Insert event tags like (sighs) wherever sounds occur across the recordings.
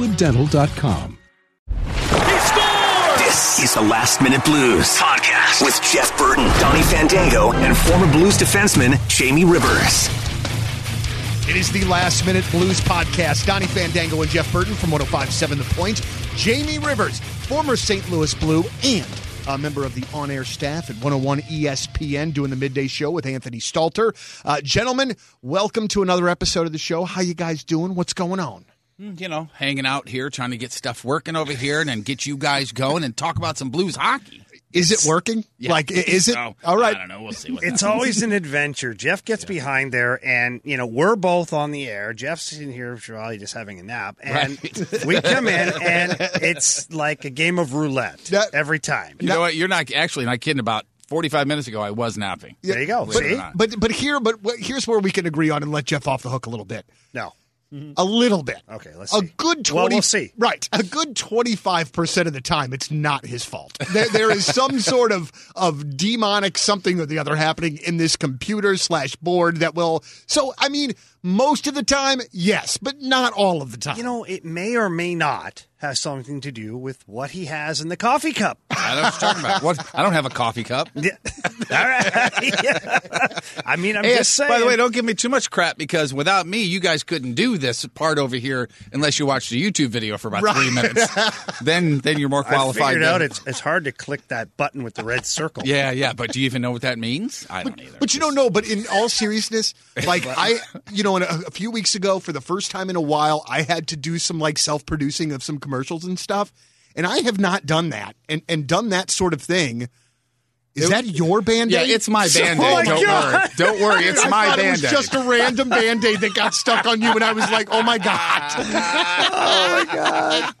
crestwooddental.com. This is the Last Minute Blues podcast with Jeff Burton, Donnie Fandango, and former Blues defenseman Jamie Rivers. It is the Last Minute Blues podcast. Donnie Fandango and Jeff Burton from 1057 The Point. Jamie Rivers, former St. Louis Blue and a member of the on air staff at 101 ESPN doing the midday show with Anthony Stalter. Uh, gentlemen, welcome to another episode of the show. How you guys doing? What's going on? Mm, you know, hanging out here, trying to get stuff working over here, and then get you guys going and talk about some blues hockey. Is it working? Yeah, like, is it? so. All right. I don't know. We'll see. What It's happens. always an adventure. Jeff gets behind there, and you know we're both on the air. Jeff's in here probably just having a nap, and (laughs) we come in, and it's like a game of roulette Yeah. every time. You know what? You're not actually not kidding. About 45 minutes ago, I was napping. There you go. Believe it or See. But but here, but here's where we can agree on and let Jeff off the hook a little bit. no. Mm-hmm. A little bit. Okay, let's see. A see. good Well, we'll see. Right. A good 25% of the time it's not his fault. There, there is some (laughs) sort of of demonic something or the other happening in this computer slash board that will So I mean, most of the time, yes, but not all of the time. You know, it may or may not have something to do with what he has in the coffee cup. I know what you're talking about. What? I don't have a coffee cup. (laughs) Yeah. All right. Yeah. I mean, I'm Hey, just saying. by the way, don't give me too much crap because without me, you guys couldn't do this part over here unless you watched the YouTube video for about three minutes. (laughs) then, then you're more qualified. I qualified. figured to- out it's it's hard to click that button with the red circle. Yeah, yeah. But do you even know what that means? I don't either. But you don't know. But in all seriousness, (laughs) like I, you know, in a, a few weeks ago, for the first time in a while, I had to do some like self-producing of some commercials and stuff, and I have not done that and and done that sort of thing. Is that your band aid? yeah, it's my band (laughs) Oh aid. my don't God. worry. Don't worry. It's I my thought band It was just a random band aid that got stuck on you, and I was like, "Oh my god!" Oh my God.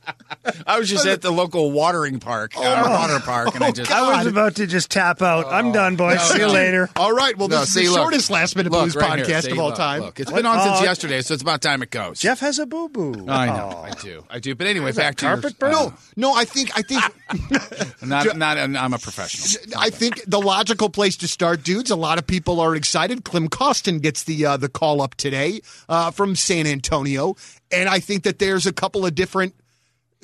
I was just at the local watering park, uh, water park, and I just. I was about to just tap out. I'm done, boys. See you later. All right, well, this No, is see, the look. shortest last minute Look, blues right here. podcast See, of all look, time. Look, it's been on since Oh. yesterday, so it's about time it goes. Jeff has a boo boo. I know, I do, I do. But anyway, back to your, carpet burn? No, no, I think I think (laughs) Not, (laughs) not. I'm a professional. I think the logical place to start, dudes. A lot of people are excited. Klim Kostin gets the uh, the call up today uh, from San Antonio, and I think that there's a couple of different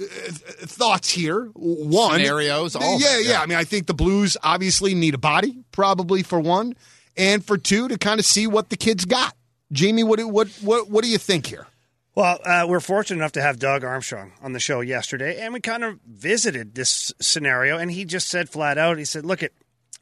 uh, thoughts here. One Scenarios, all yeah, it, yeah. yeah. I mean, I think the Blues obviously need a body, probably for one, and for two to kind of see what the kids got. Jamie, what do- what what what do you think here? Well, uh, we're fortunate enough to have Doug Armstrong on the show yesterday, and we kind of visited this scenario, and he just said flat out, he said, "Look, it,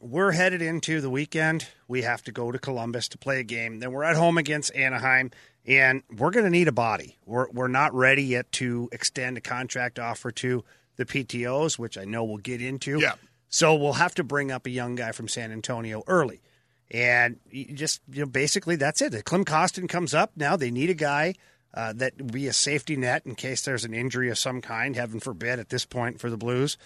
we're headed into the weekend. We have to go to Columbus to play a game. Then we're at home against Anaheim, and we're going to need a body. We're we're not ready yet to extend a contract offer to the PTOS, which I know we'll get into. Yeah. So we'll have to bring up a young guy from San Antonio early." And just you know, basically that's it. The Klim Kostin comes up now. They need a guy uh, that will be a safety net in case there's an injury of some kind. Heaven forbid at this point for the Blues.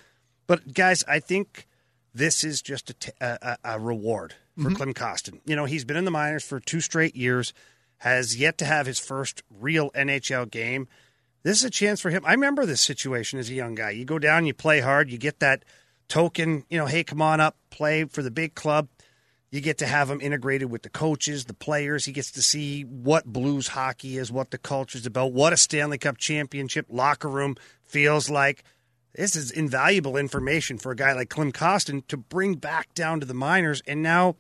But guys, I think this is just a, t- a, a- a reward for mm-hmm. Klim Kostin. You know, he's been in the minors for two straight years, has yet to have his first real NHL game. This is a chance for him. I remember this situation as a young guy. You go down, you play hard, you get that token, you know, hey, come on up, play for the big club. You get to have him integrated with the coaches, the players. He gets to see what blues hockey is, what the culture is about, what a Stanley Cup championship locker room feels like. This is invaluable information for a guy like Klim Kostin to bring back down to the minors. And now,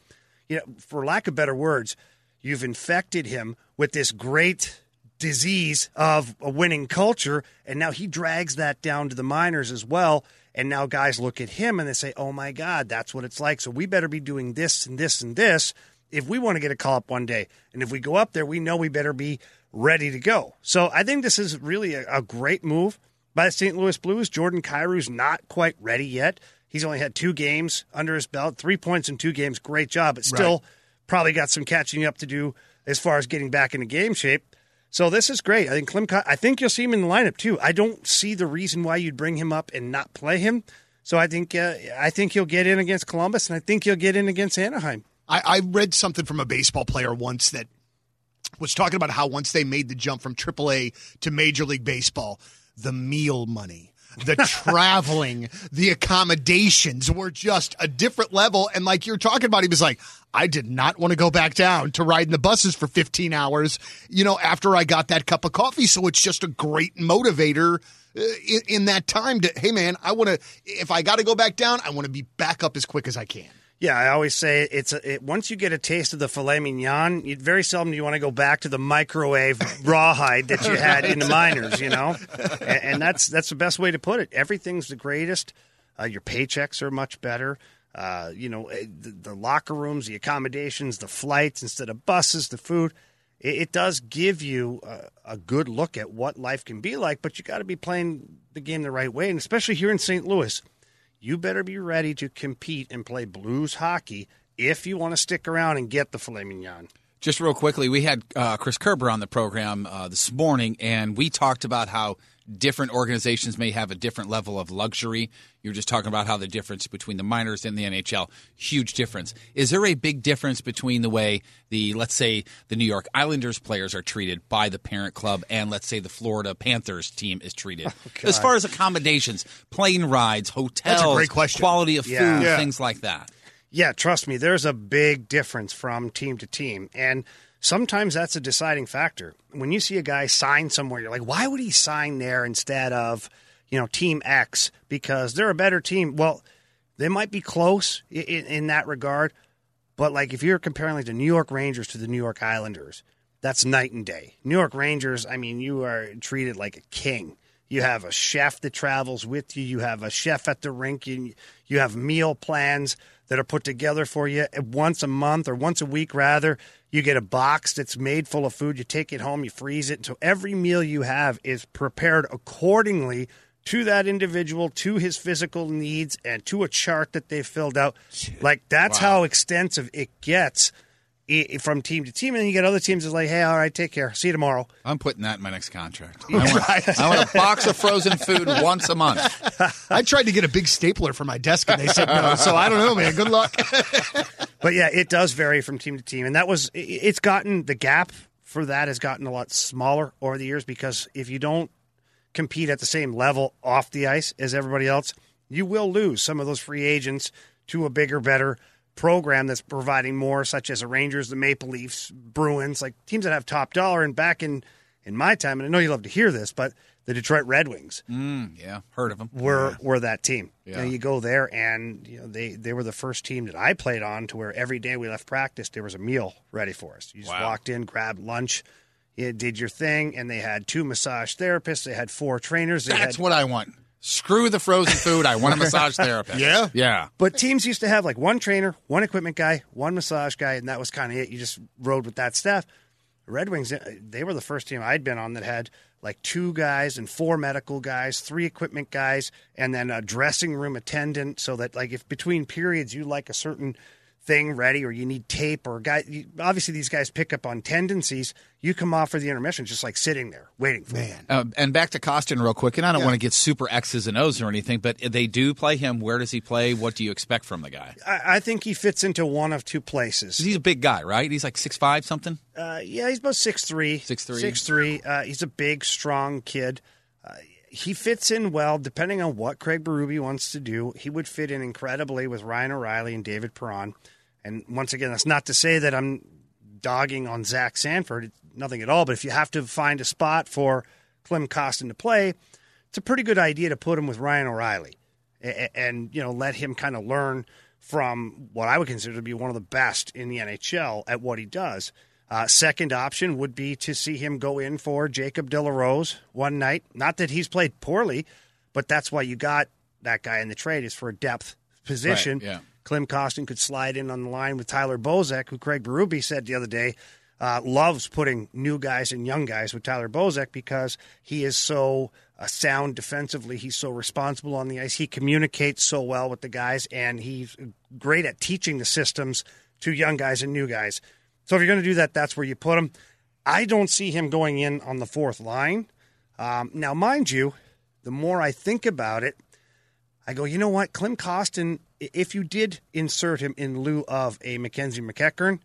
you know, for lack of better words, you've infected him with this great disease of a winning culture, and now he drags that down to the minors as well. And now guys look at him and they say, "Oh my God, that's what it's like." So we better be doing this and this and this if we want to get a call up one day. And if we go up there, we know we better be ready to go. So I think this is really a, a great move by the St. Louis Blues. Jordan Kyrou's not quite ready yet. He's only had two games under his belt, three points in two games. Great job, but still probably got some catching up to do as far as getting back into game shape. So this is great. I think Klim. I think you'll see him in the lineup too. I don't see the reason why you'd bring him up and not play him. So I think uh, I think he'll get in against Columbus, and I think he'll get in against Anaheim. I, I read something from a baseball player once that was talking about how once they made the jump from AAA to Major League Baseball, the meal money, the traveling, (laughs) the accommodations were just a different level. And like you're talking about, he was like, I did not want to go back down to riding the buses for 15 hours, you know, after I got that cup of coffee. So it's just a great motivator uh, in, in that time to, hey, man, I want to, if I got to go back down, I want to be back up as quick as I can. Yeah, I always say it's a, it, once you get a taste of the filet mignon, you, very seldom do you want to go back to the microwave (laughs) rawhide that you had in the (laughs) minors, you know, and, and, that's that's the best way to put it. Everything's the greatest. Uh, your paychecks are much better. Uh, you know, eh, the, the, locker rooms, the accommodations, the flights instead of buses, the food. It, it does give you a, a good look at what life can be like, but you got to be playing the game the right way, and especially here in St. Louis you better be ready to compete and play blues hockey if you want to stick around and get the filet mignon. Just real quickly, we had uh, Chris Kerber on the program uh, this morning, and we talked about how different organizations may have a different level of luxury. You were just talking about how the difference between the minors and the NHL, huge difference. Is there a big difference between the way the, let's say, the New York Islanders players are treated by the parent club and, let's say, the Florida Panthers team is treated? Oh, (laughs) as far as accommodations, plane rides, hotels, That's a great quality of yeah. food, yeah. things like that. Yeah, trust me, there's a big difference from team to team. And sometimes that's a deciding factor. When you see a guy sign somewhere, you're like, why would he sign there instead of, you know, team X? Because they're a better team. Well, they might be close in, in that regard, but like if you're comparing like the New York Rangers to the New York Islanders, that's night and day. New York Rangers, I mean, you are treated like a king. You have a chef that travels with you. You have a chef at the rink. You, you have meal plans that are put together for you once a month or once a week, rather. You get a box that's made full of food. You take it home, you freeze it. So every meal you have is prepared accordingly to that individual, to his physical needs, and to a chart that they've filled out. Like that's wow. how extensive it gets from team to team, and then you get other teams that's like, "Hey, all right, take care, see you tomorrow." I'm putting that in my next contract. (laughs) I want, I want a box of frozen food once a month. I tried to get a big stapler for my desk, and they said no. So I don't know, man. Good luck. (laughs) but yeah, it does vary from team to team, and that was it's gotten the gap for that has gotten a lot smaller over the years because if you don't compete at the same level off the ice as everybody else, you will lose some of those free agents to a bigger, better program that's providing more, such as the Rangers, the Maple Leafs, Bruins, like teams that have top dollar. And back in in my time, and I know you love to hear this, but the Detroit Red Wings, mm, yeah, heard of them, were yeah. were that team. Yeah. You, you go there, and you know they they were the first team that I played on to where every day we left practice, there was a meal ready for us. You just wow. walked in, grabbed lunch. You did your thing, and they had two massage therapists. They had four trainers. They That's had, what I want. Screw the frozen food. I want a massage (laughs) therapist. Yeah. Yeah. But teams used to have like one trainer, one equipment guy, one massage guy, and that was kind of it. You just rode with that staff. Red Wings, uh, they were the first team I'd been on that had like two guys and four medical guys, three equipment guys, and then a dressing room attendant. So that like if between periods you like a certain thing ready or you need tape or guy obviously these guys pick up on tendencies. You come off for the intermission just like sitting there waiting for man. uh, and back to Kostin real quick and I don't yeah. want to get super X's and O's or anything but they do play him. Where does he play? What do you expect from the guy? I, I think he fits into one of two places. He's a big guy right? He's like six five something? Uh, yeah he's about six three. Six three. Six three. Uh, he's a big strong kid. Uh, he fits in well, depending on what Craig Berube wants to do. He would fit in incredibly with Ryan O'Reilly and David Perron. And once again, that's not to say that I'm dogging on Zach Sanford, nothing at all. But if you have to find a spot for Klim Kostin to play, it's a pretty good idea to put him with Ryan O'Reilly and, you know let him kind of learn from what I would consider to be one of the best in the NHL at what he does. Uh, second option would be to see him go in for Jacob De La Rose one night. Not that he's played poorly, but that's why you got that guy in the trade is for a depth position. Right, yeah. Klim Kostin could slide in on the line with Tyler Bozak, who Craig Berube said the other day uh, loves putting new guys and young guys with Tyler Bozak because he is so uh, sound defensively. He's so responsible on the ice. He communicates so well with the guys, and he's great at teaching the systems to young guys and new guys. So if you're going to do that, that's where you put him. I don't see him going in on the fourth line. Um, now, mind you, the more I think about it, I go, you know what, Klim Kostin, if you did insert him in lieu of a Mackenzie MacEachern,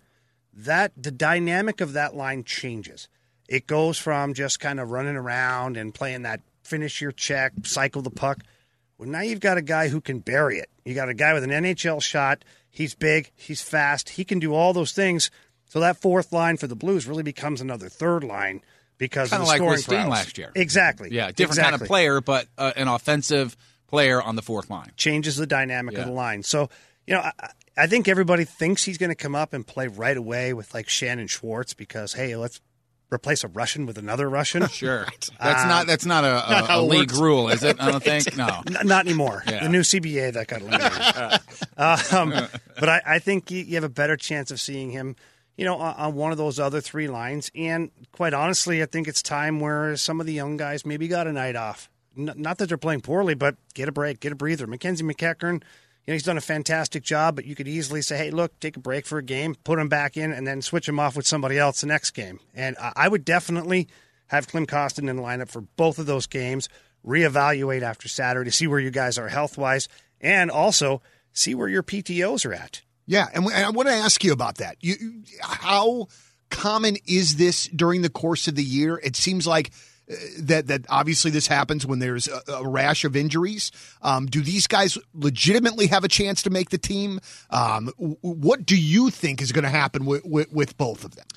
that the dynamic of that line changes. It goes from just kind of running around and playing that finish your check, cycle the puck. Well, now you've got a guy who can bury it. You got a guy with an NHL shot. He's big, he's fast, he can do all those things. So that fourth line for the Blues really becomes another third line because Kind of of the like scoring last year. Exactly. Yeah, different kind of player, but uh, an offensive player on the fourth line. changes the dynamic Yeah. of the line. So, you know, I, I think everybody thinks he's going to come up and play right away with like Schenn and Schwartz because hey, let's replace a Russian with another Russian. (laughs) Sure, that's not that's not a, (laughs) not a, a league works. rule, is it? I don't (laughs) think. No. N- not anymore. Yeah. The new CBA that got eliminated. um, but I, I think you, you have a better chance of seeing him, you know, on, on one of those other three lines. And quite honestly, I think it's time where some of the young guys maybe got a night off. Not that they're playing poorly, but get a break, get a breather. Mackenzie MacEachern, you know, he's done a fantastic job, but you could easily say, hey, look, take a break for a game, put him back in, and then switch him off with somebody else the next game. And I, would definitely have Klim Kostin in the lineup for both of those games, reevaluate after Saturday, see where you guys are health wise, and also see where your PTOs are at. Yeah, and I want to ask you about that. You, how common is this during the course of the year? It seems like that that obviously this happens when there's a, a rash of injuries. Um, do these guys legitimately have a chance to make the team? Um, what do you think is going to happen with, with, with both of them?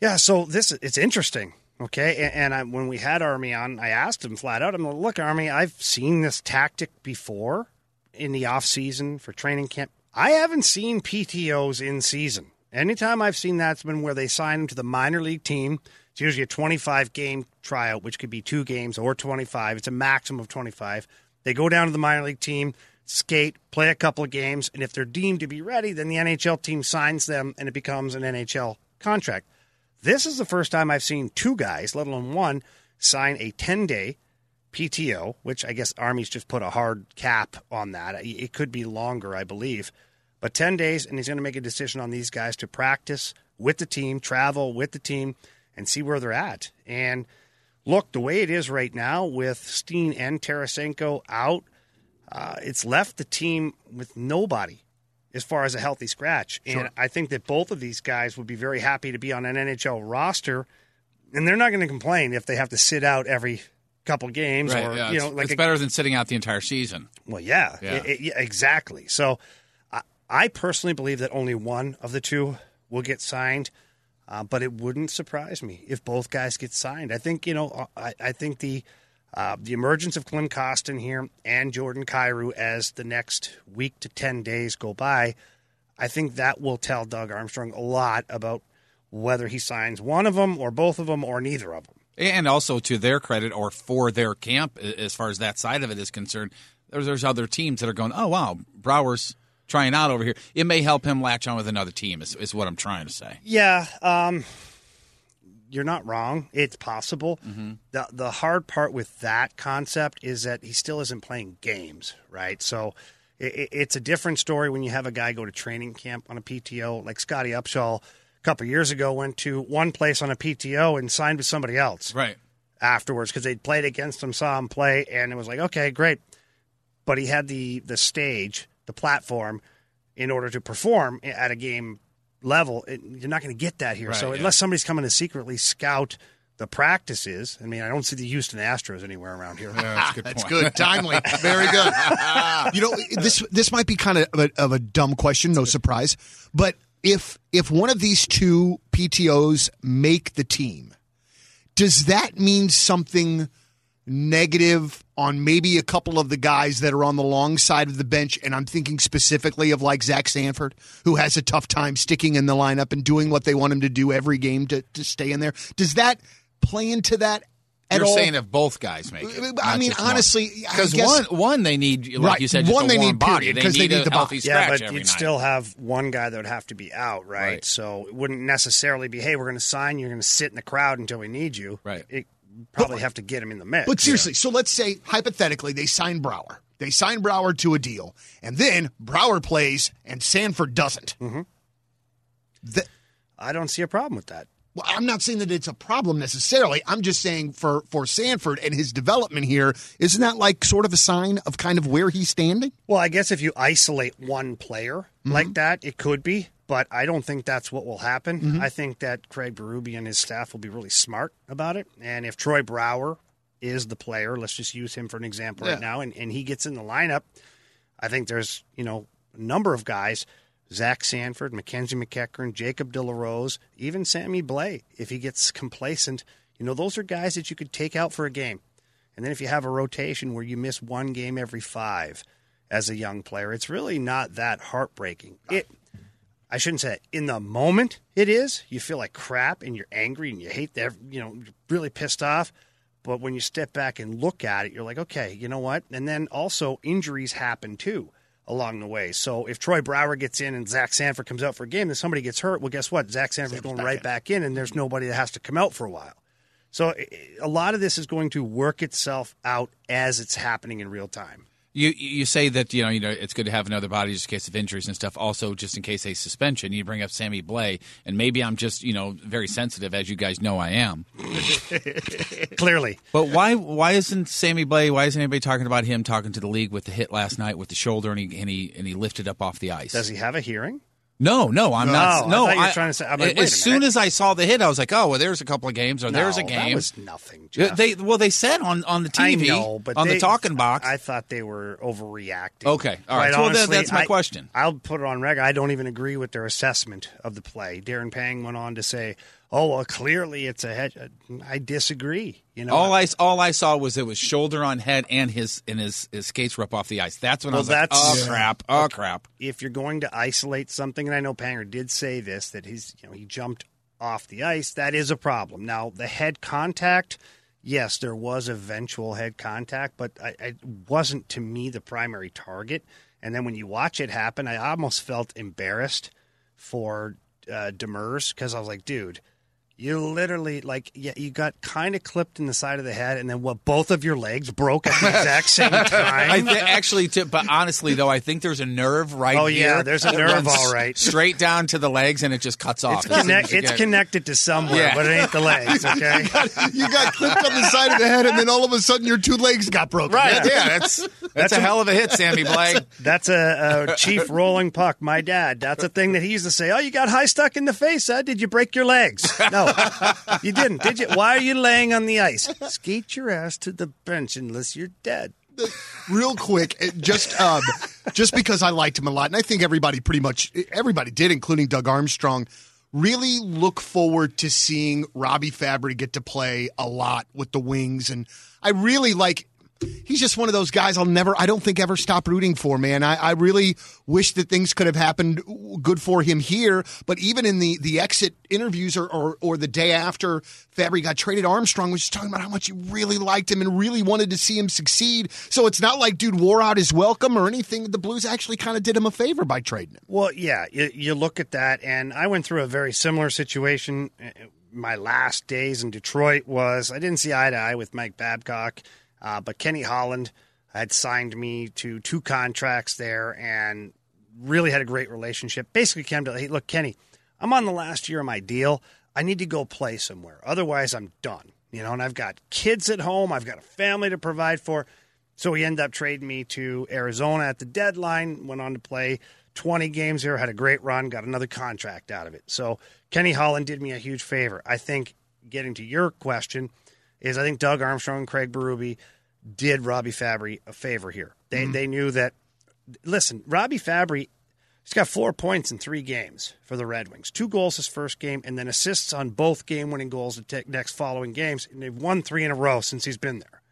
Yeah, so this it's interesting. Okay, and, and I, when we had Army on, I asked him flat out. I'm like, look, Army, I've seen this tactic before in the off season for training camp. I haven't seen PTOs in season. Anytime I've seen that's been where they sign them to the minor league team. It's usually a 25 game tryout, which could be two games or 25. It's a maximum of 25. They go down to the minor league team, skate, play a couple of games, and if they're deemed to be ready, then the NHL team signs them and it becomes an NHL contract. This is the first time I've seen two guys, let alone one, sign a 10 day PTO, which I guess Army's just put a hard cap on that. It could be longer, I believe. But 10 days, and he's going to make a decision on these guys to practice with the team, travel with the team, and see where they're at. And look, the way it is right now with Steen and Tarasenko out, uh, it's left the team with nobody as far as a healthy scratch. And I think that both of these guys would be very happy to be on an NHL roster, and they're not going to complain if they have to sit out every couple games Right, or yeah, you it's, know like it's a, better than sitting out the entire season. well, yeah, Yeah. It- it- exactly. So, I, I personally believe that only one of the two will get signed, uh, but it wouldn't surprise me if both guys get signed. I think you know, I, I think the uh, the emergence of Klim Kostin here and Jordan Kyrou as the next week to ten days go by, I think that will tell Doug Armstrong a lot about whether he signs one of them or both of them or neither of them. And also to their credit, or for their camp, as far as that side of it is concerned, there's other teams that are going, oh, wow, Brouwer's trying out over here. It may help him latch on with another team, is, is what I'm trying to say. Yeah, um, you're not wrong. It's possible. The the hard part with that concept is that he still isn't playing games, right? So it, it's a different story when you have a guy go to training camp on a PTO, like Scottie Upshall a couple years ago went to one place on a PTO and signed with somebody else Right. afterwards because they'd played against him, saw him play, and it was like, okay, great. But he had the the stage, the platform, in order to perform at a game level. It, you're not going to get that here. Right, so yeah. unless somebody's coming to secretly scout the practices, I mean, I don't see the Houston Astros anywhere around here. That's a good That's good, timely, (laughs) very good. (laughs) you know, this this might be kind of a, of a dumb question, no surprise, but if if one of these two PTOs make the team, does that mean something negative on maybe a couple of the guys that are on the long side of the bench? And I'm thinking specifically of like Zach Sanford, who has a tough time sticking in the lineup and doing what they want him to do every game to, to stay in there. Does that play into that at You're all? saying if both guys make it. I mean, honestly, because one one they need, like Right. you said, just One a they warm need, body. period, They 'cause they need need a the healthy body. Yeah, but every you'd night. still have one guy that would have to be out, right? Right. So it wouldn't necessarily be, hey, we're going to sign you, you're going to sit in the crowd until we need you. Right. It probably have to get him in the mix. But seriously, so let's say hypothetically they sign Brouwer. They sign Brouwer to a deal, and then Brouwer plays and Sanford doesn't. Mm-hmm. Th- I don't see a problem with that. Well, I'm not saying that it's a problem necessarily. I'm just saying for for Sanford and his development here, isn't that like sort of a sign of kind of where he's standing? Well, I guess if you isolate one player like that, it could be, but I don't think that's what will happen. Mm-hmm. I think that Craig Berube and his staff will be really smart about it. And if Troy Brouwer is the player, let's just use him for an example Yeah. right now, and, and he gets in the lineup, I think there's, you know, a number of guys. Zach Sanford, Mackenzie MacEachern, Jacob De La Rose, even Sammy Blais. If he gets complacent, you know, those are guys that you could take out for a game. And then if you have a rotation where you miss one game every five as a young player, it's really not that heartbreaking. It I shouldn't say that. In the moment it is, you feel like crap and you're angry and you hate that you know, you're really pissed off. But when you step back and look at it, you're like, okay, you know what? And then also injuries happen too along the way. So if Troy Brouwer gets in and Zach Sanford comes out for a game, then somebody gets hurt. Well, guess what? Zach Sanford's going right back in, and there's nobody that has to come out for a while. So eh, eh, a lot of this is going to work itself out as it's happening in real time. You you say that you know you know it's good to have another body just in case of injuries and stuff. Also, just in case a suspension, you bring up Sammy Blais, and maybe I'm just you know very sensitive, as you guys know I am. (laughs) Clearly, But why why isn't Sammy Blais? Why isn't anybody talking about him talking to the league with the hit last night with the shoulder and he and he, and he lifted up off the ice? does he have a hearing? No, no, I'm No, not. No, you were trying to say- I'm like, as soon as I saw the hit, I was like, oh, well, there's a couple of games, or there's a game. That was nothing. Jeff. they well, they said on on the I TV, know, but on they- the talking box. I thought they were overreacting. Okay, all right. Quite well, honestly, that's my I- question. I'll put it on record. I don't even agree with their assessment of the play. Darren Pang went on to say, "Oh, well, clearly it's a head." I disagree. You know, all I all I saw was it was shoulder on head and his and his, his skates were up off the ice. That's when I Well, was like, that's- oh crap, oh crap. if you're going to isolate something, and I know Panger did say this that he's you know he jumped off the ice, that is a problem. Now the head contact, yes, there was eventual head contact, but I, it wasn't to me the primary target. And then when you watch it happen, I almost felt embarrassed for uh, Demers because I was like, dude. You literally like yeah, you got kind of clipped in the side of the head, and then what? Both of your legs broke at the exact same (laughs) time. I th- actually, t- but honestly though, I think there's a nerve right Oh, here. yeah, there's a nerve, all right. straight down to the legs, and it just cuts off. It's, connect, it's get- connected to somewhere, Yeah. but it ain't the legs, (laughs) okay? you got clipped on the side of the head, and then all of a sudden your two legs got broken. Right. Yeah, (laughs) that's that's a hell of a hit, Sammy Blais. That's a, a chief rolling puck. My dad. That's a thing that he used to say. Oh, you got high stuck in the face, huh? Did you break your legs? No, (laughs) you didn't. Did you? Why are you laying on the ice? Skate your ass to the bench unless you're dead. real quick, just um, just because I liked him a lot, and I think everybody pretty much everybody did, including Doug Armstrong. Really look forward to seeing Robby Fabbri get to play a lot with the Wings, and I really like. He's just one of those guys I'll never, I don't think ever stop rooting for, man. I, I really wish that things could have happened good for him here. But even in the, the exit interviews or, or, or the day after Fabbri got traded, Armstrong was just talking about how much he really liked him and really wanted to see him succeed. So it's not like dude wore out his welcome or anything. The Blues actually kind of did him a favor by trading him. Well, yeah, you, you look at that, and I went through a very similar situation. Uh, My last days in Detroit was I didn't see eye to eye with Mike Babcock, uh, but Kenny Holland had signed me to two contracts there and really had a great relationship. Basically, came to hey, look, Kenny, I'm on the last year of my deal. I need to go play somewhere. Otherwise, I'm done. You know, and I've got kids at home. I've got a family to provide for. So he ended up trading me to Arizona at the deadline. Went on to play 20 games here. Had a great run. Got another contract out of it. So Kenny Holland did me a huge favor. I think getting to your question is I think Doug Armstrong and Craig Berube did Robby Fabbri a favor here. They mm-hmm. they knew that. Listen, Robby Fabbri He's got four points in three games for the Red Wings. Two goals his first game, and then assists on both game-winning goals the next following games. And they've won three in a row since he's been there.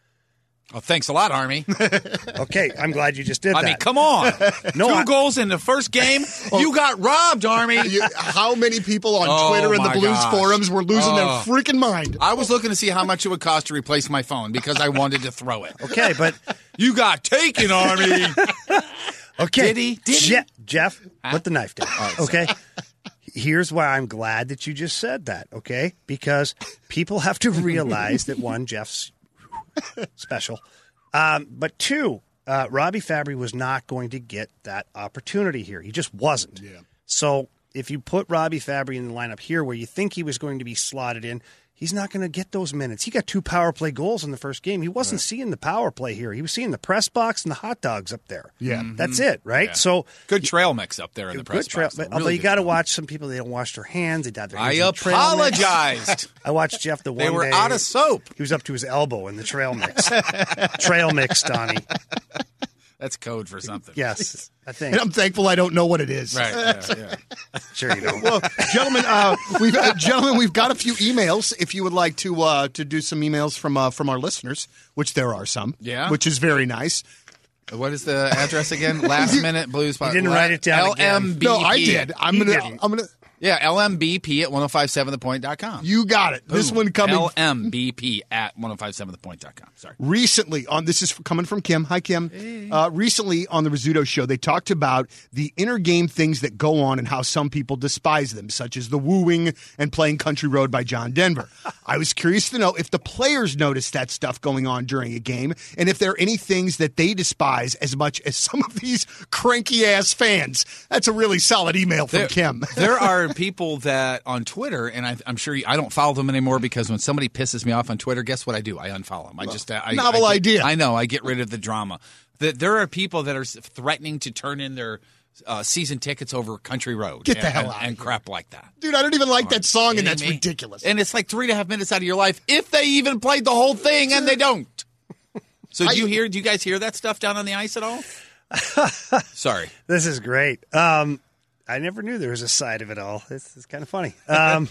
Oh, thanks a lot, Army. (laughs) Okay, I'm glad you just did I that. mean, come on. (laughs) No, Two I- goals in the first game. Oh. You got robbed, Army. You, how many people on Oh, Twitter and the my Blues gosh. forums were losing their Oh. freaking mind? I was looking to see how much it would cost to replace my phone because I wanted to throw it. Okay, but (laughs) You got taken, Army. okay, Did he? Did he? Je- Jeff, put the knife down. Oh, okay. Here's why I'm glad that you just said that. Okay, because people have to realize that one, Jeff's (laughs) special, um, but two, uh, Robby Fabbri was not going to get that opportunity here. He just wasn't. Yeah. So if you put Robby Fabbri in the lineup here where you think he was going to be slotted in, he's not going to get those minutes. He got two power play goals in the first game. He wasn't seeing the power play here. He was seeing the press box and the hot dogs up there. Yeah. Mm-hmm. That's it, right? So Good trail mix up there in the press good trail. box. But, Really although you got to watch some people, they don't wash their hands. They dive their I hands in the trail mix. apologized. (laughs) I watched Jeff the one they were day. out of soap. He was up to his elbow in the trail mix. trail mix, Donnie. (laughs) That's code for something. Yes, I (laughs) think. And I'm thankful I don't know what it is. Right. (laughs) Yeah, yeah. Sure, you don't. Well, gentlemen, uh, we've uh, gentlemen, we've got a few emails. If you would like to uh, to do some emails from uh, from our listeners, which there are some, Yeah. which is very nice. What is the address again? Last (laughs) minute blues. You didn't write it down again. LMBP. No, I did. I'm He gonna. didn't. I'm gonna. Yeah, LMBP at 1057thepoint.com. You got it. This Boom. one coming LMBP at 1057thepoint.com. Sorry. recently on this is coming from Kim. Hi Kim. Uh, recently on the Rizzuto show, they talked about the inner game things that go on and how some people despise them, such as the wooing and playing Country Road by John Denver. (laughs) I was curious to know if the players notice that stuff going on during a game, and if there are any things that they despise as much as some of these cranky ass fans. That's a really solid email from There, Kim. there are people that on Twitter, and I, I'm sure you, I don't follow them anymore because when somebody pisses me off on Twitter, guess what I do? I unfollow them. I just I, Novel I get- idea. I know. I get rid of the drama. That there are people that are threatening to turn in their uh, season tickets over Country Road. Get the and, hell and, and crap like that. Dude, I don't even like that song, and that's me? ridiculous. And it's like three and a half minutes out of your life if they even played the whole thing, and they don't. So do you hear? Do you guys hear that stuff down on the ice at all? (laughs) Sorry. This is great. Um, I never knew there was a side of it all. This is kind of funny. Um,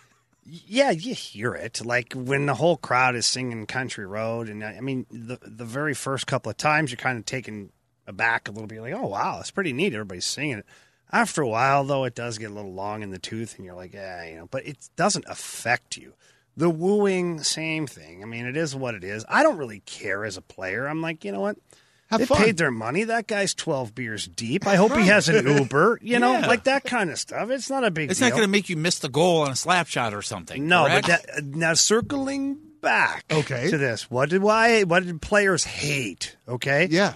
(laughs) yeah, you hear it like when the whole crowd is singing "Country Road," and I I mean, the the very first couple of times you're kind of taken aback a little bit. You're like, "Oh wow, it's pretty neat." Everybody's singing it. After a while, though, it does get a little long in the tooth, and you're like, "Yeah, you know," but it doesn't affect you. The wooing, same thing. I mean, it is what it is. I don't really care as a player. I'm like, you know what? Have they fun. paid their money. That guy's 12 beers deep. I hope he has an (laughs) Uber, you know, Yeah. like that kind of stuff. It's not a big It's deal. not going to make you miss the goal on a slap shot or something. no, correct? but that, now circling back Okay. to this. What did why what did players hate? Okay? yeah.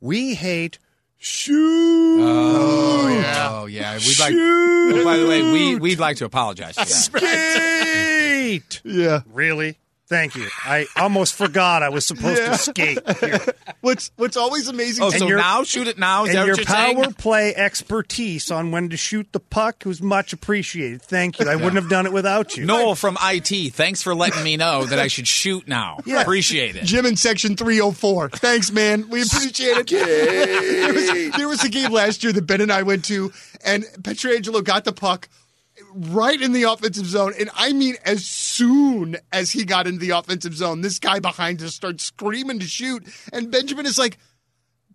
We hate shoot. Oh yeah, oh yeah. We'd like. oh, by the way, we we'd like to apologize for that. skate. (laughs) Yeah. Really? Thank you. I almost forgot I was supposed Yeah. to skate. (laughs) Here. What's What's always amazing Oh, to so your- now shoot it now? Is that and your what you're saying? power play expertise on when to shoot the puck was much appreciated. Thank you. I wouldn't have done it without you. Noel from IT, thanks for letting me know that I should shoot now. Yeah. Appreciate it. Jim in section 304. Thanks, man. We (laughs) appreciate it. There was, there was a game last year that Ben and I went to, and Pietrangelo got the puck right in the offensive zone. And I mean, as soon as he got into the offensive zone, this guy behind us starts screaming to shoot. And Benjamin is like,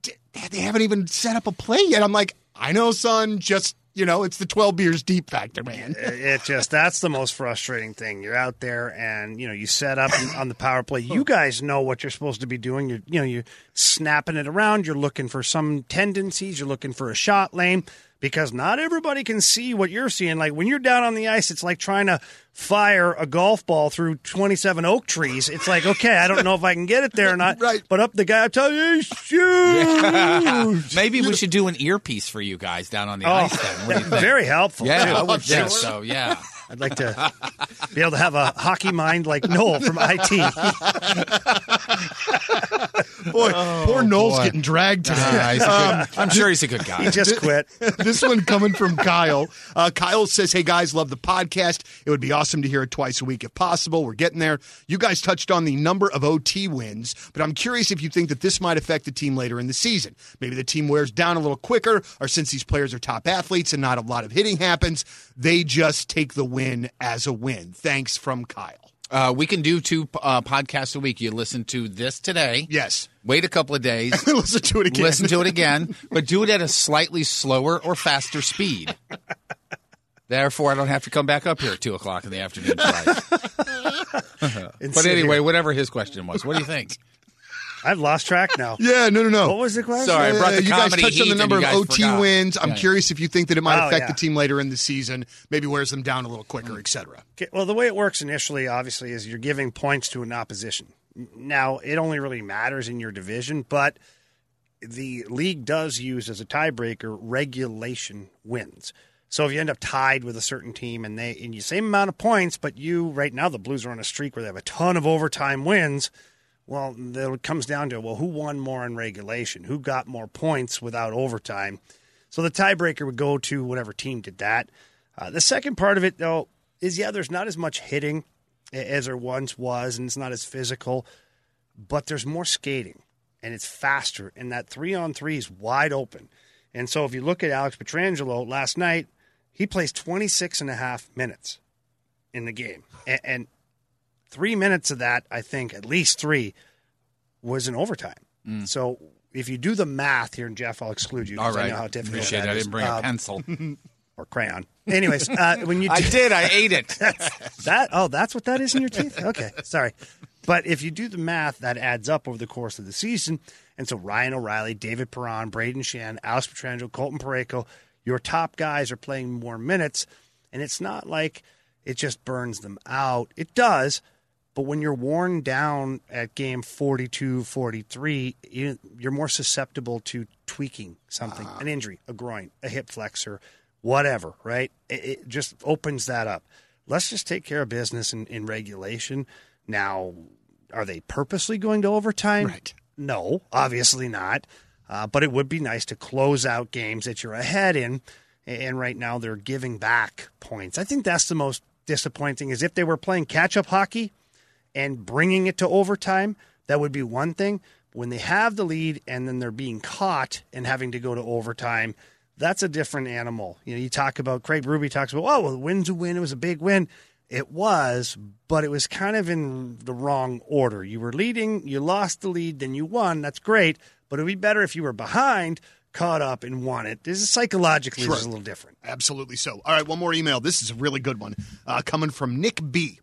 "D- they haven't even set up a play yet. I'm like, I know, son. Just, you know, it's the 12 beers deep factor, man. It just that's the most frustrating thing. You're out there and you know you set up on the power play. You (laughs) guys know what you're supposed to be doing. You're you know you're snapping it around. You're looking for some tendencies. You're looking for a shot lane because not everybody can see what you're seeing. Like when you're down on the ice, it's like trying to fire a golf ball through 27 oak trees. It's like okay, I don't know if I can get it there or not. (laughs) Right. But up the guy, I tell you, shoot. (laughs) Maybe we should do an earpiece for you guys down on the oh, ice. Then. What do you (laughs) think? Very helpful. yeah, too. I would sure. think so. Yeah. I'd like to be able to have a hockey mind like Noel from IT. (laughs) Boy, poor Noel's boy. getting dragged today. He's a I'm sure he's a good guy. He just quit. (laughs) this one coming from Kyle. Uh, Kyle says, Hey guys, love the podcast. It would be awesome to hear it twice a week if possible. We're getting there. You guys touched on the number of OT wins, but I'm curious if you think that this might affect the team later in the season. Maybe the team wears down a little quicker, or since these players are top athletes and not a lot of hitting happens, they just take the win as a win. Thanks from Kyle. Uh, we can do two uh, podcasts a week. You listen to this today. Yes. Wait a couple of days. (laughs) Listen to it again. listen to it again, but do it at a slightly slower or faster speed. (laughs) Therefore, I don't have to come back up here at two o'clock in the afternoon. (laughs) But anyway, whatever his question was, what do you think? I've lost track now. (laughs) Yeah, no, no, no. What was the question? Sorry, I brought the you guys touched on the number of OT forgot. wins. I'm Yeah. curious if you think that it might Oh, affect yeah. the team later in the season, maybe wears them down a little quicker, et cetera. Okay, well, the way it works initially, obviously, is you're giving points to an opposition. Now, it only really matters in your division, but the league does use as a tiebreaker regulation wins. So if you end up tied with a certain team and they and you same amount of points, but you right now the Blues are on a streak where they have a ton of overtime wins. Well, it comes down to well, who won more in regulation? Who got more points without overtime? So the tiebreaker would go to whatever team did that. Uh, the second part of it, though, is yeah, there's not as much hitting as there once was, and it's not as physical, but there's more skating and it's faster, and that three on three is wide open. And so if you look at Alex Pietrangelo last night, he plays 26 and a half minutes in the game. And, and three minutes of that, I think, at least three, was in overtime. Mm. So if you do the math here, and Jeff, I'll exclude you All because right. I know how difficult Appreciate that it. I didn't bring Um, a pencil. (laughs) or crayon. Anyways, uh, when you I did. I ate it. (laughs) that oh, that's what that is in your teeth. Okay, sorry, but if you do the math, that adds up over the course of the season. And so Ryan O'Reilly, David Perron, Brayden Schenn, Alex Pietrangelo, Colton Parayko, your top guys are playing more minutes, and it's not like it just burns them out. It does. But when you're worn down at game 42, 43, you, you're more susceptible to tweaking something, an injury, a groin, a hip flexor, whatever, right? It, it just opens that up. Let's just take care of business in, in regulation. Now, are they purposely going to overtime? Right. No, obviously not. Uh, but it would be nice to close out games that you're ahead in. And right now they're giving back points. I think that's the most disappointing is if they were playing catch up hockey and bringing it to overtime, that would be one thing. When they have the lead and then they're being caught and having to go to overtime, that's a different animal. You know, you talk about Craig Berube talks about, oh, well, the win's a win. It was a big win. It was, but it was kind of in the wrong order. You were leading, you lost the lead, then you won. That's great, but it'd be better if you were behind, caught up, and won it. This is psychologically Sure. a little different. Absolutely so. All right, one more email. This is a really good one uh, coming from Nick B.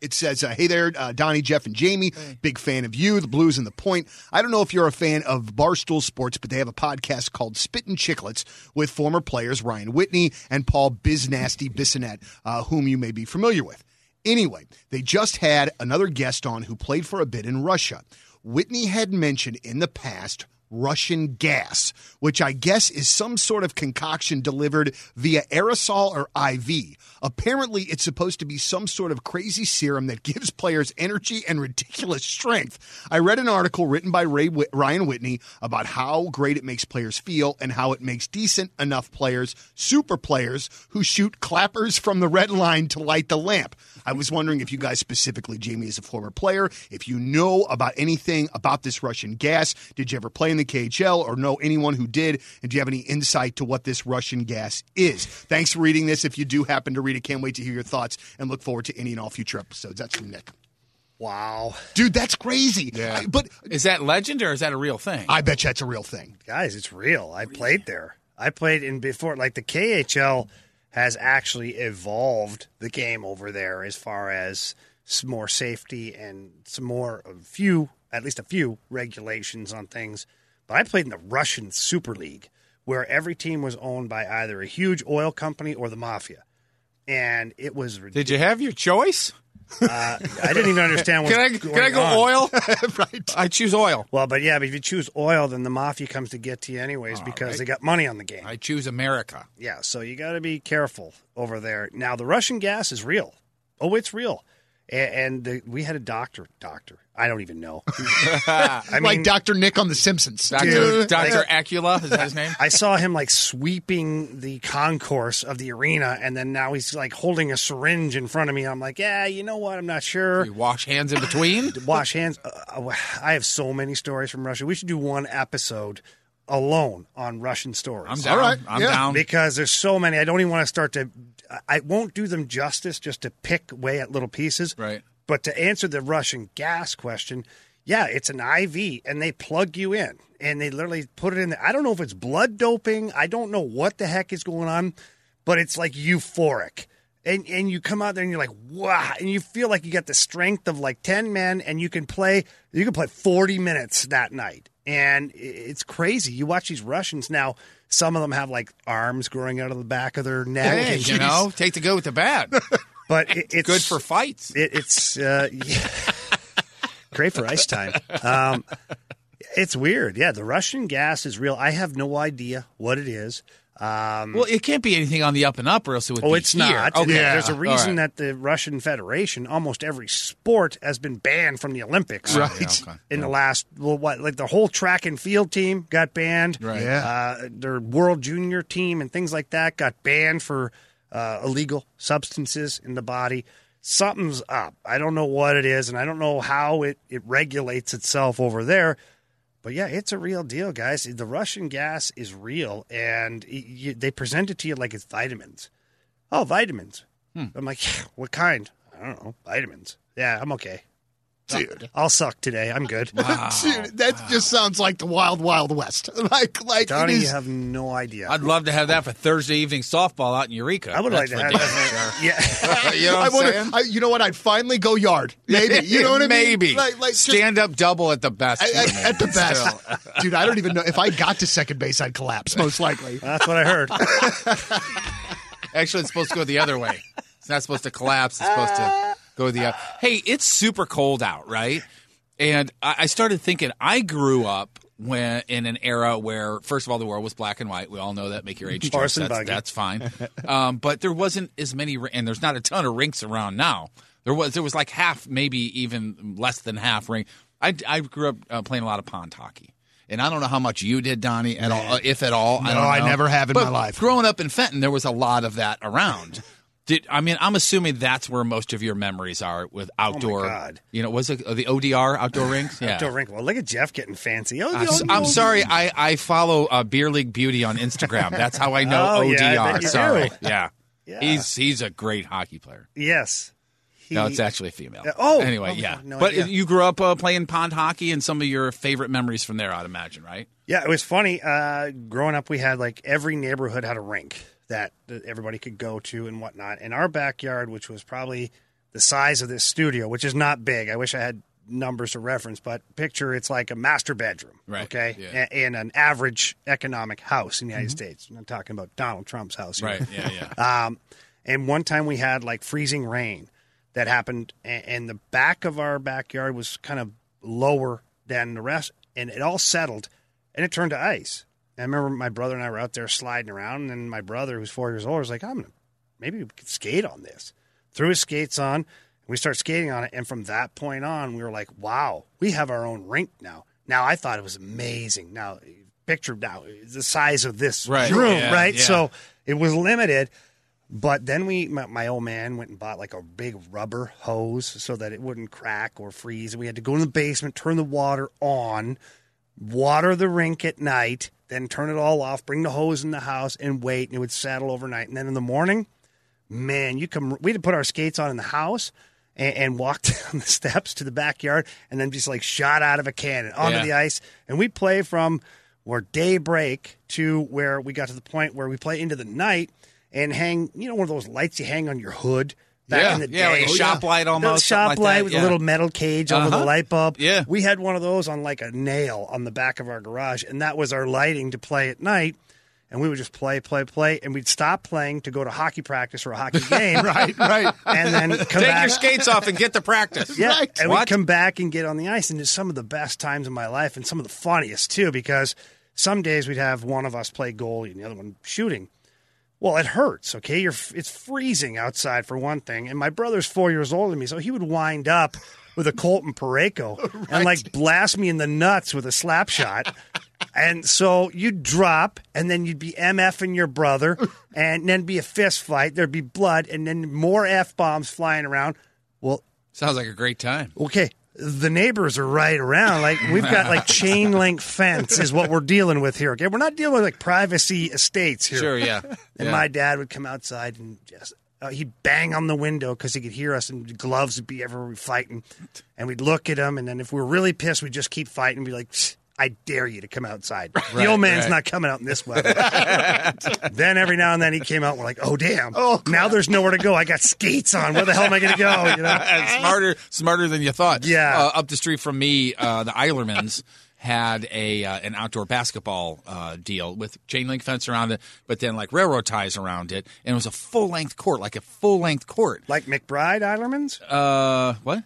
It says, uh, "Hey there, uh, Donnie, Jeff, and Jamie. Big fan of you, the Blues, and the Point. I don't know if you're a fan of Barstool Sports, but they have a podcast called Spittin' Chicklets with former players Ryan Whitney and Paul Biznasty Bissonette, uh, whom you may be familiar with. Anyway, they just had another guest on who played for a bit in Russia. Whitney had mentioned in the past." Russian gas, which I guess is some sort of concoction delivered via aerosol or IV. Apparently, it's supposed to be some sort of crazy serum that (laughs) gives players energy and ridiculous strength. I read an article written by Ray Ryan Whitney about how great it makes players feel and how it makes decent enough players super players who shoot clappers from the red line to light the lamp. I was wondering if you guys, specifically Jamie, as a former player, if you know about anything about this Russian gas. Did you ever play in the KHL or know anyone who did? And do you have any insight to what this Russian gas is? Thanks for reading this. If you do happen to read it, can't wait to hear your thoughts and look forward to any and all future episodes. That's from Nick. Wow. Dude, that's crazy. Yeah. I- but Is that legend or is that a real thing? I bet you that's a real thing. guys, it's real. I played there. I played in before, like the KHL has actually evolved the game over there as far as some more safety and some more, a few, at least a few regulations on things. But I played in the Russian Super League where every team was owned by either a huge oil company or the mafia. And it was Did you have your choice? I didn't even understand what Can I was can I go on. oil? (laughs) right. I choose oil. Well, but yeah, but if you choose oil, then the mafia comes to get to you anyways oh, because right. they got money on the game. I choose America. Yeah, so you got to be careful over there. Now, the Russian gas is real. Oh, it's real. A- And the, we had a doctor. Doctor, I don't even know. (laughs) I mean, like Dr. Nick on The Simpsons. Dr. Dude, Dr. like- Acula, is that his name? I saw him like sweeping the concourse of the arena, and then now he's like holding a syringe in front of me. I'm like, yeah, you know what? I'm not sure. You wash hands in between? (laughs) Wash hands. Uh, I have so many stories from Russia. We should do one episode alone on Russian stories. I'm down. All right, I'm yeah. down. because there's so many. I don't even want to start to. I won't do them justice just to pick away at little pieces. Right. But to answer the Russian gas question, yeah, it's an IV, and they plug you in, and they literally put it in there. I don't know if it's blood doping. I don't know what the heck is going on, but it's like euphoric. And, and you come out there and you're like wow and you feel like you got the strength of like 10 men and you can play you can play 40 minutes that night and it's crazy you watch these russians now some of them have like arms growing out of the back of their neck Hey, and you know, take the good with the bad. (laughs) but it, it's Good for fights. it, it's uh, (laughs) yeah. great for ice time. Um, it's weird. Yeah, the Russian gas is real. I have no idea what it is. Well, it can't be anything on the up and up, or else it would Oh, be it's here. not. Okay. There's a reason right. that the Russian Federation, almost every sport, has been banned from the Olympics. Right. Yeah, okay. (laughs) In the last, well, what, like the whole track and field team got banned. Right. Yeah. Uh, their world junior team and things like that got banned for uh, illegal substances in the body. Something's up. I don't know what it is, and I don't know how it, it regulates itself over there. But yeah, it's a real deal, guys. The Russian gas is real, and y you, they present it to you like it's vitamins. Oh, vitamins. Hmm. I'm like, (sighs) what kind? I don't know. Vitamins. Yeah, I'm okay. Dude. I'll suck today. I'm good. (laughs) Dude, that just sounds like the wild, wild west. (laughs) Like, like it Donnie, is- you have no idea. I'd love to have that for Thursday evening softball out in Eureka. I would like to have for that. Yeah. (laughs) you know what I I'm wonder, saying? I, you know what? I'd finally go yard. Maybe. You know what I mean? Maybe. Like, like just- stand up double at the best. at, at- man. at the best. Dude, I don't even know. If I got to second base, I'd collapse, most likely. That's what I heard. Actually, it's supposed to go the other way. It's not supposed to collapse. It's supposed to uh, go the other. Hey, it's super cold out, right? And I, I started thinking. I grew up when in an era where, first of all, the world was black and white. We all know that. Make your age (laughs) jokes. That's, that's fine. (laughs) Um, but there wasn't as many, and there's not a ton of rinks around now. There was there was like half, maybe even less than half rink. I, I grew up uh, playing a lot of pond hockey. And I don't know how much you did, Donnie, at all, uh, if at all. I No, don't I never have in But my life. Growing up in Fenton, there was a lot of that around. Did I mean? I'm assuming that's where most of your memories are with outdoor. God. You know, was it uh, the ODR outdoor rinks? (laughs) Yeah. Outdoor rink. Well, look at Jeff getting fancy. Oh, I'm, sorry. I, I follow uh, Beer League Beauty on Instagram. That's how I (laughs) know Oh, ODR. yeah, I sorry. Yeah. (laughs) Yeah. He's he's a great hockey player. Yes. He, No, it's actually a female. Uh, oh, anyway, oh, yeah. no but idea. you grew up uh, playing pond hockey, and some of your favorite memories from there, I'd imagine, right? Yeah, it was funny. Uh, growing up, we had like every neighborhood had a rink that, that everybody could go to and whatnot. And our backyard, which was probably the size of this studio, which is not big. I wish I had numbers to reference, but picture it's like a master bedroom, Right, okay, yeah. In an average economic house in the United States. I'm talking about Donald Trump's house, here. Right. Yeah. Yeah. (laughs) Um, and one time we had like freezing rain that happened, and the back of our backyard was kind of lower than the rest, and it all settled, and it turned to ice. I remember my brother and I were out there sliding around, and then my brother, who's four years old, was like, "I'm gonna maybe we could skate on this." Threw his skates on, and we start skating on it, and from that point on, we were like, "Wow, we have our own rink now." Now I thought it was amazing. Now picture now the size of this Right, room, yeah, right? yeah. So it was limited. But then we, my, my old man went and bought like a big rubber hose so that it wouldn't crack or freeze. And we had to go in the basement, turn the water on, water the rink at night, then turn it all off, bring the hose in the house, and wait. And it would settle overnight. And then in the morning, man, you come. We had to put our skates on in the house and, and walk (laughs) down the steps to the backyard, and then just like shot out of a cannon onto Yeah. the ice. And we play from where daybreak to where we got to the point where we play into the night and hang. You know, one of those lights you hang on your hood. Back Yeah, in the yeah, day, like a shop light The almost, shop like light that, with yeah. a little metal cage over the Uh-huh. light bulb. Yeah. we had one of those on like a nail on the back of our garage, and that was our lighting to play at night. And we would just play, play, play, and we'd stop playing to go to hockey practice or a hockey (laughs) game, Right, right. and then come Take back. your skates off and get to practice. (laughs) Yeah, Right. and What? we'd come back and get on the ice, and it's some of the best times of my life, and some of the funniest too, because some days we'd have one of us play goalie and the other one shooting. Well, it hurts. Okay, you're it's freezing outside for one thing, and my brother's four years older than me, so he would wind up with a Colton Parayko (laughs) and like blast me in the nuts with a slap shot. And so you'd drop, and then you'd be MFing your brother, and then be a fist fight. There'd be blood, and then more F bombs flying around. Well, Sounds like a great time. okay, the neighbors are right around. Like we've got like (laughs) chain link fence is what we're dealing with here. Okay, we're not dealing with like privacy estates here. Sure, yeah. And Yeah. my dad would come outside and just uh, he'd bang on the window because he could hear us, and gloves would be everywhere we fighting. And we'd look at him, and then if we were really pissed, we'd just keep fighting and be like. "Psst, I dare you to come outside. (laughs) the old man's right. not coming out in this weather. (laughs) then every now and then he came out. and We're like, oh damn! Oh, now there's nowhere to go. I got skates on. Where the hell am I going to go? You know? (laughs) Smarter, smarter than you thought. Yeah. Uh, up the street from me, uh, the Eilermans had a uh, an outdoor basketball uh, deal with chain link fence around it, but then like railroad ties around it, and it was a full length court, like a full length court. Like McBride Eilerman's? Uh, what?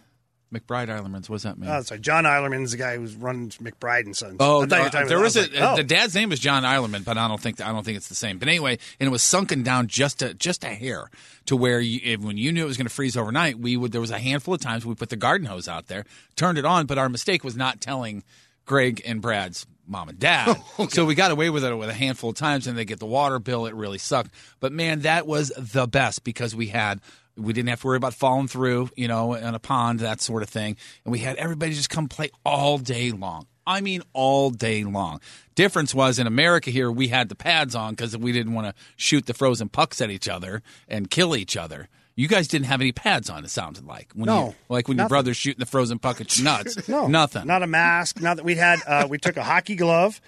McBride Eilermans. What does that mean? Oh, sorry. John Eilerman's the guy who's running McBride and Sons. Oh, I thought you uh, there was that. a like, the oh. dad's name was John Eilerman, but I don't think I don't think it's the same. But anyway, and it was sunken down just a just a hair to where you, if, when you knew it was going to freeze overnight, we would there was a handful of times we put the garden hose out there, turned it on, but our mistake was not telling Greg and Brad's mom and dad. (laughs) So we got away with it with a handful of times, and they get the water bill. It really sucked. But man, that was the best because we had we didn't have to worry about falling through, you know, in a pond, that sort of thing. And we had everybody just come play all day long. I mean, all day long. Difference was in America here, we had the pads on because we didn't want to shoot the frozen pucks at each other and kill each other. You guys didn't have any pads on. It sounded like when No, you, like when your brother's shooting the frozen puck at your nuts. (laughs) No, nothing. Not a mask. Not that we had. Uh, we took a hockey glove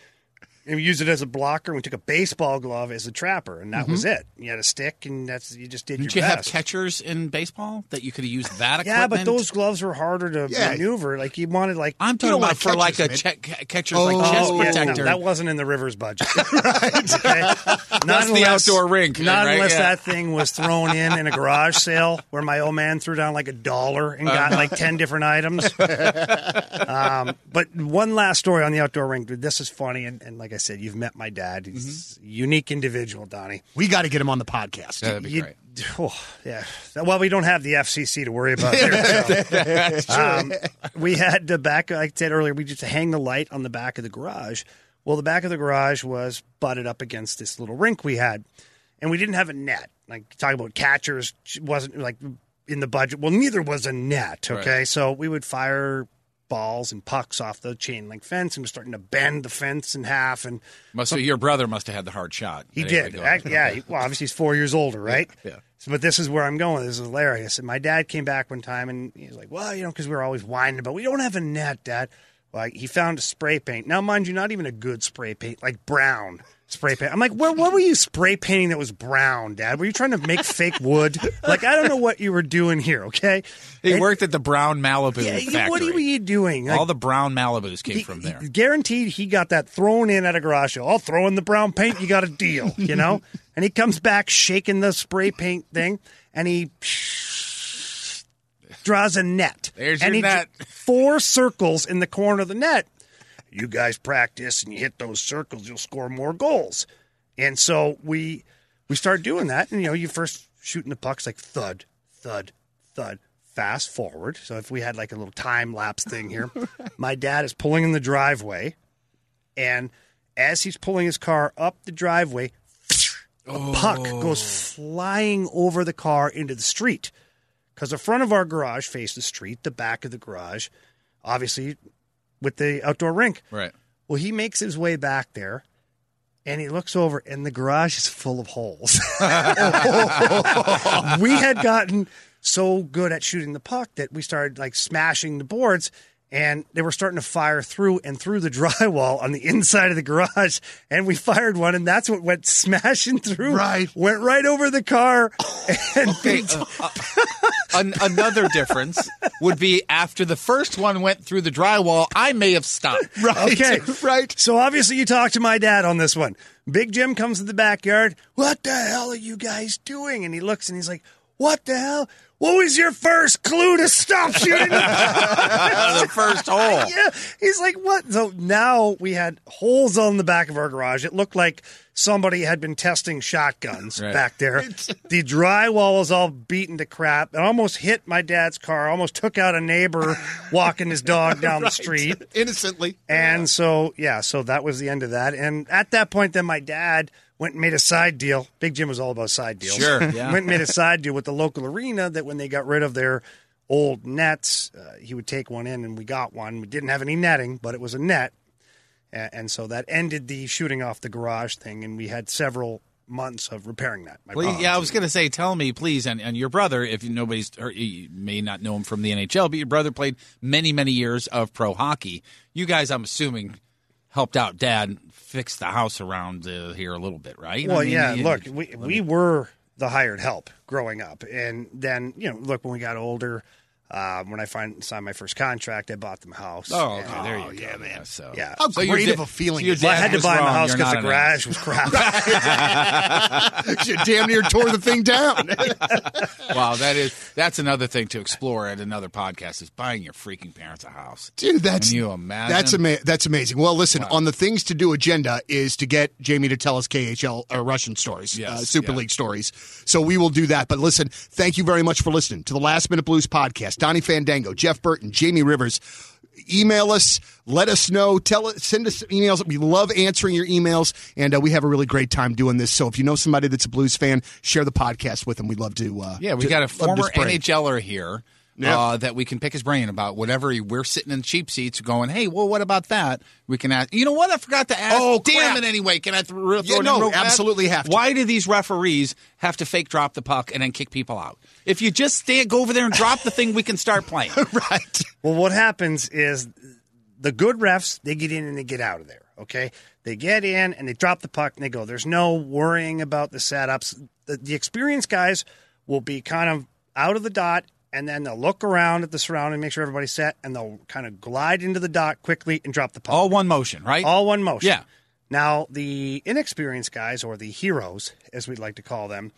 and we used it as a blocker. We took a baseball glove as a trapper, and that was it. You had a stick, and that's you just did Mm-hmm. Didn't your you have catchers in baseball that you could have used that yeah, equipment? but those gloves were harder to Yeah. maneuver. Like you wanted, like I'm talking about for like a catchers, check, ca- like chest Oh, yeah, no, protector. that wasn't in the Rivers budget. (laughs) (laughs) Okay? Not That's the outdoor rink, Not right? unless Yeah. that thing was thrown in in a garage sale where my old man threw down like a dollar and got like ten different items. (laughs) um, but one last story on the outdoor rink. This is funny, and, and like I said, you've met my dad. He's a unique individual, Donnie. We got to get him on the podcast. Yeah, that'd be You- great. oh, yeah. Well, we don't have the FCC to worry about there. so. (laughs) Um, we had the back, like I said earlier, we just hang the light on the back of the garage. Well, the back of the garage was butted up against this little rink we had, and we didn't have a net. Like talking about catchers wasn't like in the budget. Well, neither was a net. Okay, Right. so we would fire balls and pucks off the chain link fence, and we're starting to bend the fence in half, and Must your brother must have had the hard shot. he did. Act- yeah. He, well, obviously he's four years older, right? Yeah. So, but this is where I'm going. This is hilarious. And my dad came back one time and he's like, well, you know, because we were always whining about, we don't have a net, Dad. Like he found a spray paint. Now, mind you, not even a good spray paint, like brown spray paint. I'm like, what, what were you spray painting that was brown, Dad? Were you trying to make fake wood? Like, I don't know what you were doing here, okay? He And- worked at the Brown Malibu Yeah, factory. what were you doing? Like, All the Brown Malibus came he- from there. guaranteed he got that thrown in at a garage sale. I'll throw in the brown paint. You got a deal, you know? (laughs) and he comes back shaking the spray paint thing and he draws a net. There's and your he net. four circles in the corner of the net. You guys practice and you hit those circles, you'll score more goals. And so we we start doing that. And you know, you first shooting the pucks like thud, thud, thud. Fast forward. So if we had like a little time lapse thing here, (laughs) my dad is pulling in the driveway, and as he's pulling his car up the driveway, a puck oh. goes flying over the car into the street. Because the front of our garage faced the street, the back of the garage, obviously with the outdoor rink. Right. Well, he makes his way back there and he looks over and the garage is full of holes. (laughs) we had gotten so good at shooting the puck that we started like smashing the boards and they were starting to fire through and through the (laughs) drywall on the inside of the garage and we fired one and that's what went smashing through Right. went right over the car (laughs) and Okay, (laughs) uh, uh, an, another difference would be after the first one went through the drywall, I may have stopped. Right. Okay. Right. So obviously you talked to my dad on this one. Big Jim comes to the backyard. What the hell are you guys doing? And he looks and he's like, What the hell? What was your first clue to stop shooting the (laughs) the first hole. (laughs) yeah. He's like, what? So now we had holes on the back of our garage. It looked like somebody had been testing shotguns Right. back there. (laughs) the drywall was all beaten to crap. It almost hit my dad's car, almost took out a neighbor walking his dog down the street. Innocently. And so, yeah, so that was the end of that. And at that point, then my dad went and made a side deal. Big Jim was all about side deals. Sure, (laughs) yeah. went and made a side deal with the local arena that when they got rid of their old nets, uh, he would take one in, and we got one. We didn't have any netting, but it was a net. A- And so that ended the shooting off the garage thing, and we had several months of repairing that. Please, yeah, I was going to say, tell me, please, and, and your brother, if nobody's, or you may not know him from the NHL, but your brother played many, many years of pro hockey. You guys, I'm assuming, helped out dad fix the house around uh, here a little bit, right? Well, I mean, yeah. you- Look, we we were the hired help growing up, and then you know, look when we got older, Um, when I find, signed my first contract, I bought them a house. Oh, okay. And- there you go. yeah, man. Yeah, so Yeah. How So great of a feeling so is I had to was buy my house because the an garage was crap. you (laughs) damn near tore the thing down. (laughs) Wow, that is that's another thing to explore at another podcast is buying your freaking parents a house. Dude, that's Can you imagine? That's ama- That's amazing. Well, listen, on the things to do agenda is to get Jamie to tell us KHL uh, Russian stories, Yes, uh, Super yeah. League stories. So we will do that. But listen, thank you very much for listening to the Last Minute Blues podcast. Donnie Fandango, Jeff Burton, Jamie Rivers. Email us, let us know, tell us, send us emails. We love answering your emails, and uh, we have a really great time doing this. So if you know somebody that's a blues fan, share the podcast with them. We'd love to. Uh, Yeah, we to- got a former. NHLer here Yeah. uh, that we can pick his brain about whatever. he- We're sitting in cheap seats going, hey, well, what about that? We can ask. You know what? I forgot to ask. Oh, damn crap. it! Anyway, can I th- throw Yeah, it in no, real absolutely have to. Why do these referees have to fake drop the puck and then kick people out? If you just stand, go over there and drop the thing, we can start playing. (laughs) right. Well, what happens is the good refs they get in and they get out of there. Okay, they get in and they drop the puck and they go. There's no worrying about the setups. The, the experienced guys will be kind of out of the dot and then they'll look around at the surrounding, make sure everybody's set, and they'll kind of glide into the dot quickly and drop the puck. All one motion, right? All one motion. Yeah. Now, the inexperienced guys, or the heroes, as we'd like to call them,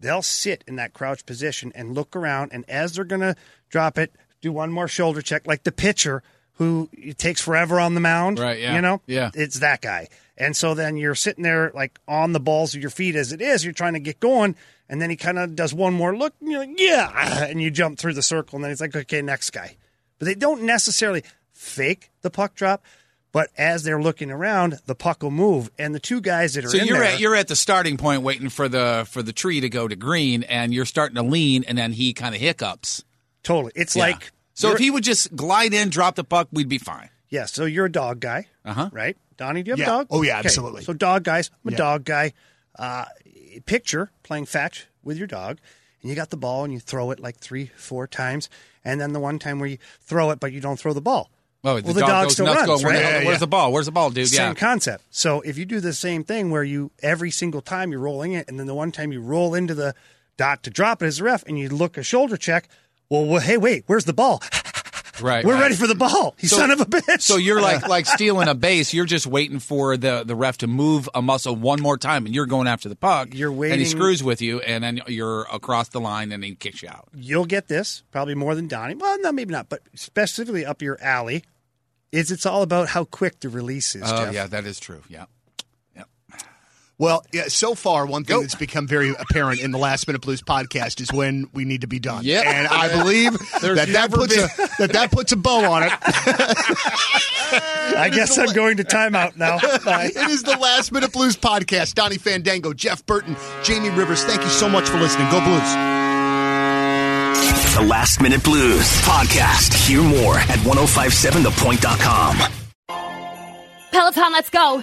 they'll sit in that crouch position and look around, and as they're going to drop it, do one more shoulder check, like the pitcher who it takes forever on the mound. Right, yeah. You know? Yeah. It's that guy. And so then you're sitting there, like, on the balls of your feet as it is. You're trying to get going, and then he kind of does one more look, and you're like, yeah. And you jump through the circle, and then he's like, okay, next guy. But they don't necessarily fake the puck drop. But as they're looking around, the puck will move, and the two guys that are So in you're there, at you're at the starting point waiting for the for the tree to go to green, and you're starting to lean, and then he kind of hiccups. totally. It's Yeah. like so if he would just glide in, drop the puck, we'd be fine. yeah. So you're a dog guy, Uh-huh. right? Donnie, do you have Yeah. a dog? Oh, yeah, Okay. absolutely. So dog guys, I'm a Yeah. dog guy. Uh, picture playing fetch with your dog, and you got the ball, and you throw it like three, four times, and then the one time where you throw it, but you don't throw the ball. Oh, well, the, the dog, dog goes still nuts. runs, going, right? where's yeah. the ball? Where's the ball, dude? Same yeah. concept. So if you do the same thing where you every single time you're rolling it, and then the one time you roll into the dot to drop it as a ref, and you look a shoulder check. Well, well hey, wait, where's the ball? (laughs) Right. We're right. ready for the ball. You So- son of a bitch. So you're like (laughs) like stealing a base. You're just waiting for the, the ref to move a muscle one more time, and you're going after the puck. You're waiting, and he screws with you, and then you're across the line, and he kicks you out. you'll get this probably more than Donnie. Well, no, maybe not, but specifically up your alley. Is it's all about how quick the release is. Oh Jeff. yeah, that is true. Yeah. Well, yeah, so far, one thing Go. that's become very apparent in the Last Minute Blues podcast is when we need to be done. Yep. And I believe (laughs) that that never puts, a, (laughs) that that puts a bow on it. (laughs) I guess I'm going to timeout now. It is the Last Minute Blues podcast. Donnie Fandango, Jeff Burton, Jamie Rivers, thank you so much for listening. Go Blues. The Last Minute Blues podcast. Hear more at 1057thepoint.com. Peloton, let's go.